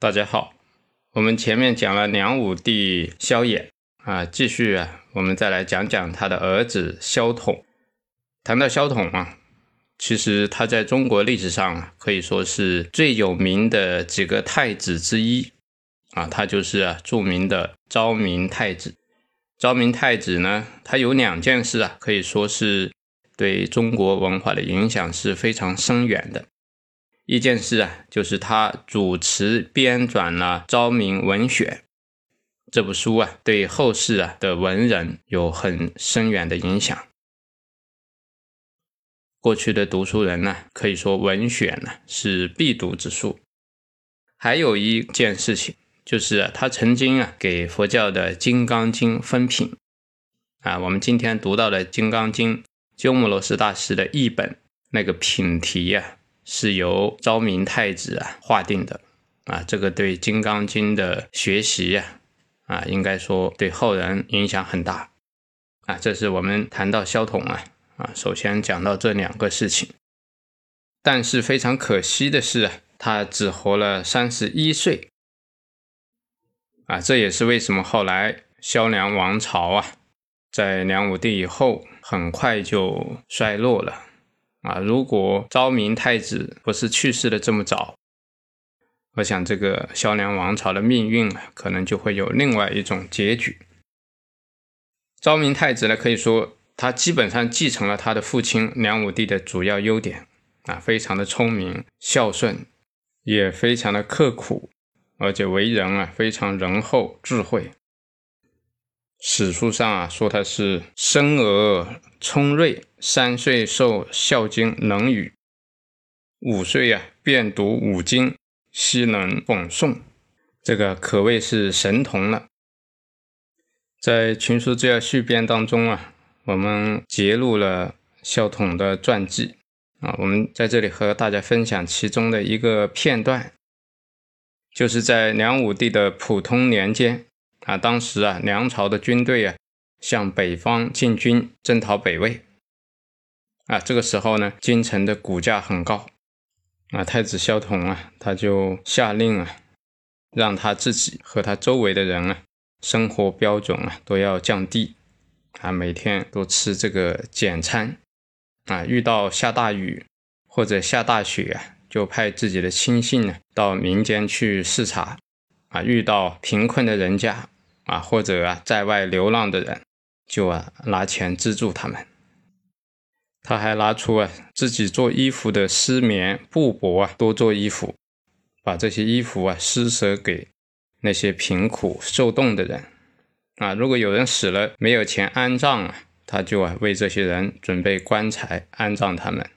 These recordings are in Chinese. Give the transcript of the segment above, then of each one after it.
大家好，我们前面讲了梁武帝萧衍啊，继续啊，我们再来讲讲他的儿子萧统。谈到萧统啊，其实他在中国历史上，可以说是最有名的几个太子之一啊，他就是啊著名的昭明太子。昭明太子呢，他有两件事啊，可以说是对中国文化的影响是非常深远的。一件事啊，就是他主持编纂了《昭明文选》这部书啊，对后世啊的文人有很深远的影响。过去的读书人呢，可以说文选呢是必读之书。还有一件事情。就是他曾经啊给佛教的《金刚经》分品啊，我们今天读到的《金刚经》，鸠摩罗什大师的译本那个品题呀，是由昭明太子啊划定的啊，这个对《金刚经》的学习呀啊，应该说对后人影响很大啊。这是我们谈到萧统啊啊，首先讲到这两个事情，但是非常可惜的是啊，他只活了三十一岁。啊，这也是为什么后来萧梁王朝啊，在梁武帝以后很快就衰落了。啊，如果昭明太子不是去世的这么早，我想这个萧梁王朝的命运可能就会有另外一种结局。昭明太子呢，可以说他基本上继承了他的父亲梁武帝的主要优点，啊，非常的聪明、孝顺，也非常的刻苦。而且为人啊非常仁厚智慧，史书上啊说他是生而聪睿，三岁受《孝经》《能语》，五岁啊便读五经，悉能讽诵，这个可谓是神童了。在《群书治要续编》当中啊，我们揭露了孝统的传记啊，我们在这里和大家分享其中的一个片段。就是在梁武帝的普通年间啊，当时啊，梁朝的军队啊向北方进军，征讨北魏啊。这个时候呢，京城的股价很高啊。太子萧统啊，他就下令啊，让他自己和他周围的人啊，生活标准啊都要降低啊，每天都吃这个简餐啊。遇到下大雨或者下大雪啊。就派自己的亲信呢到民间去视察，啊，遇到贫困的人家啊，或者啊在外流浪的人，就啊拿钱资助他们。他还拿出啊自己做衣服的丝棉布帛啊多做衣服，把这些衣服啊施舍给那些贫苦受冻的人。啊，如果有人死了没有钱安葬啊，他就啊为这些人准备棺材安葬他们。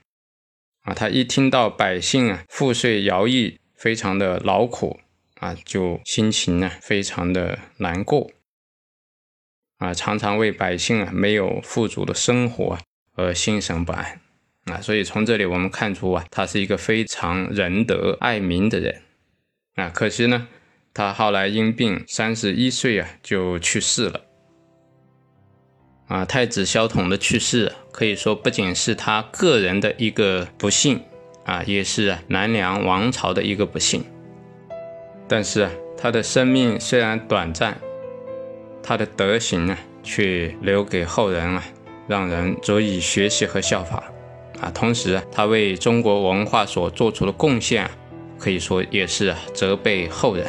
啊，他一听到百姓啊赋税徭役，非常的劳苦啊，就心情呢非常的难过啊，常常为百姓啊没有富足的生活而心神不安啊。所以从这里我们看出啊，他是一个非常仁德爱民的人啊。可惜呢，他后来因病三十一岁啊就去世了。啊，太子萧统的去世，可以说不仅是他个人的一个不幸啊，也是南梁王朝的一个不幸。但是啊，他的生命虽然短暂，他的德行呢，却留给后人啊，让人足以学习和效法啊。同时，他为中国文化所做出的贡献，可以说也是责备后人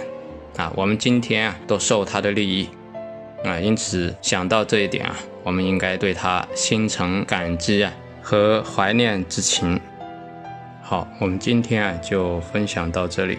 啊。我们今天啊，都受他的利益啊，因此想到这一点啊。我们应该对他心存感激啊和怀念之情。好，我们今天啊就分享到这里。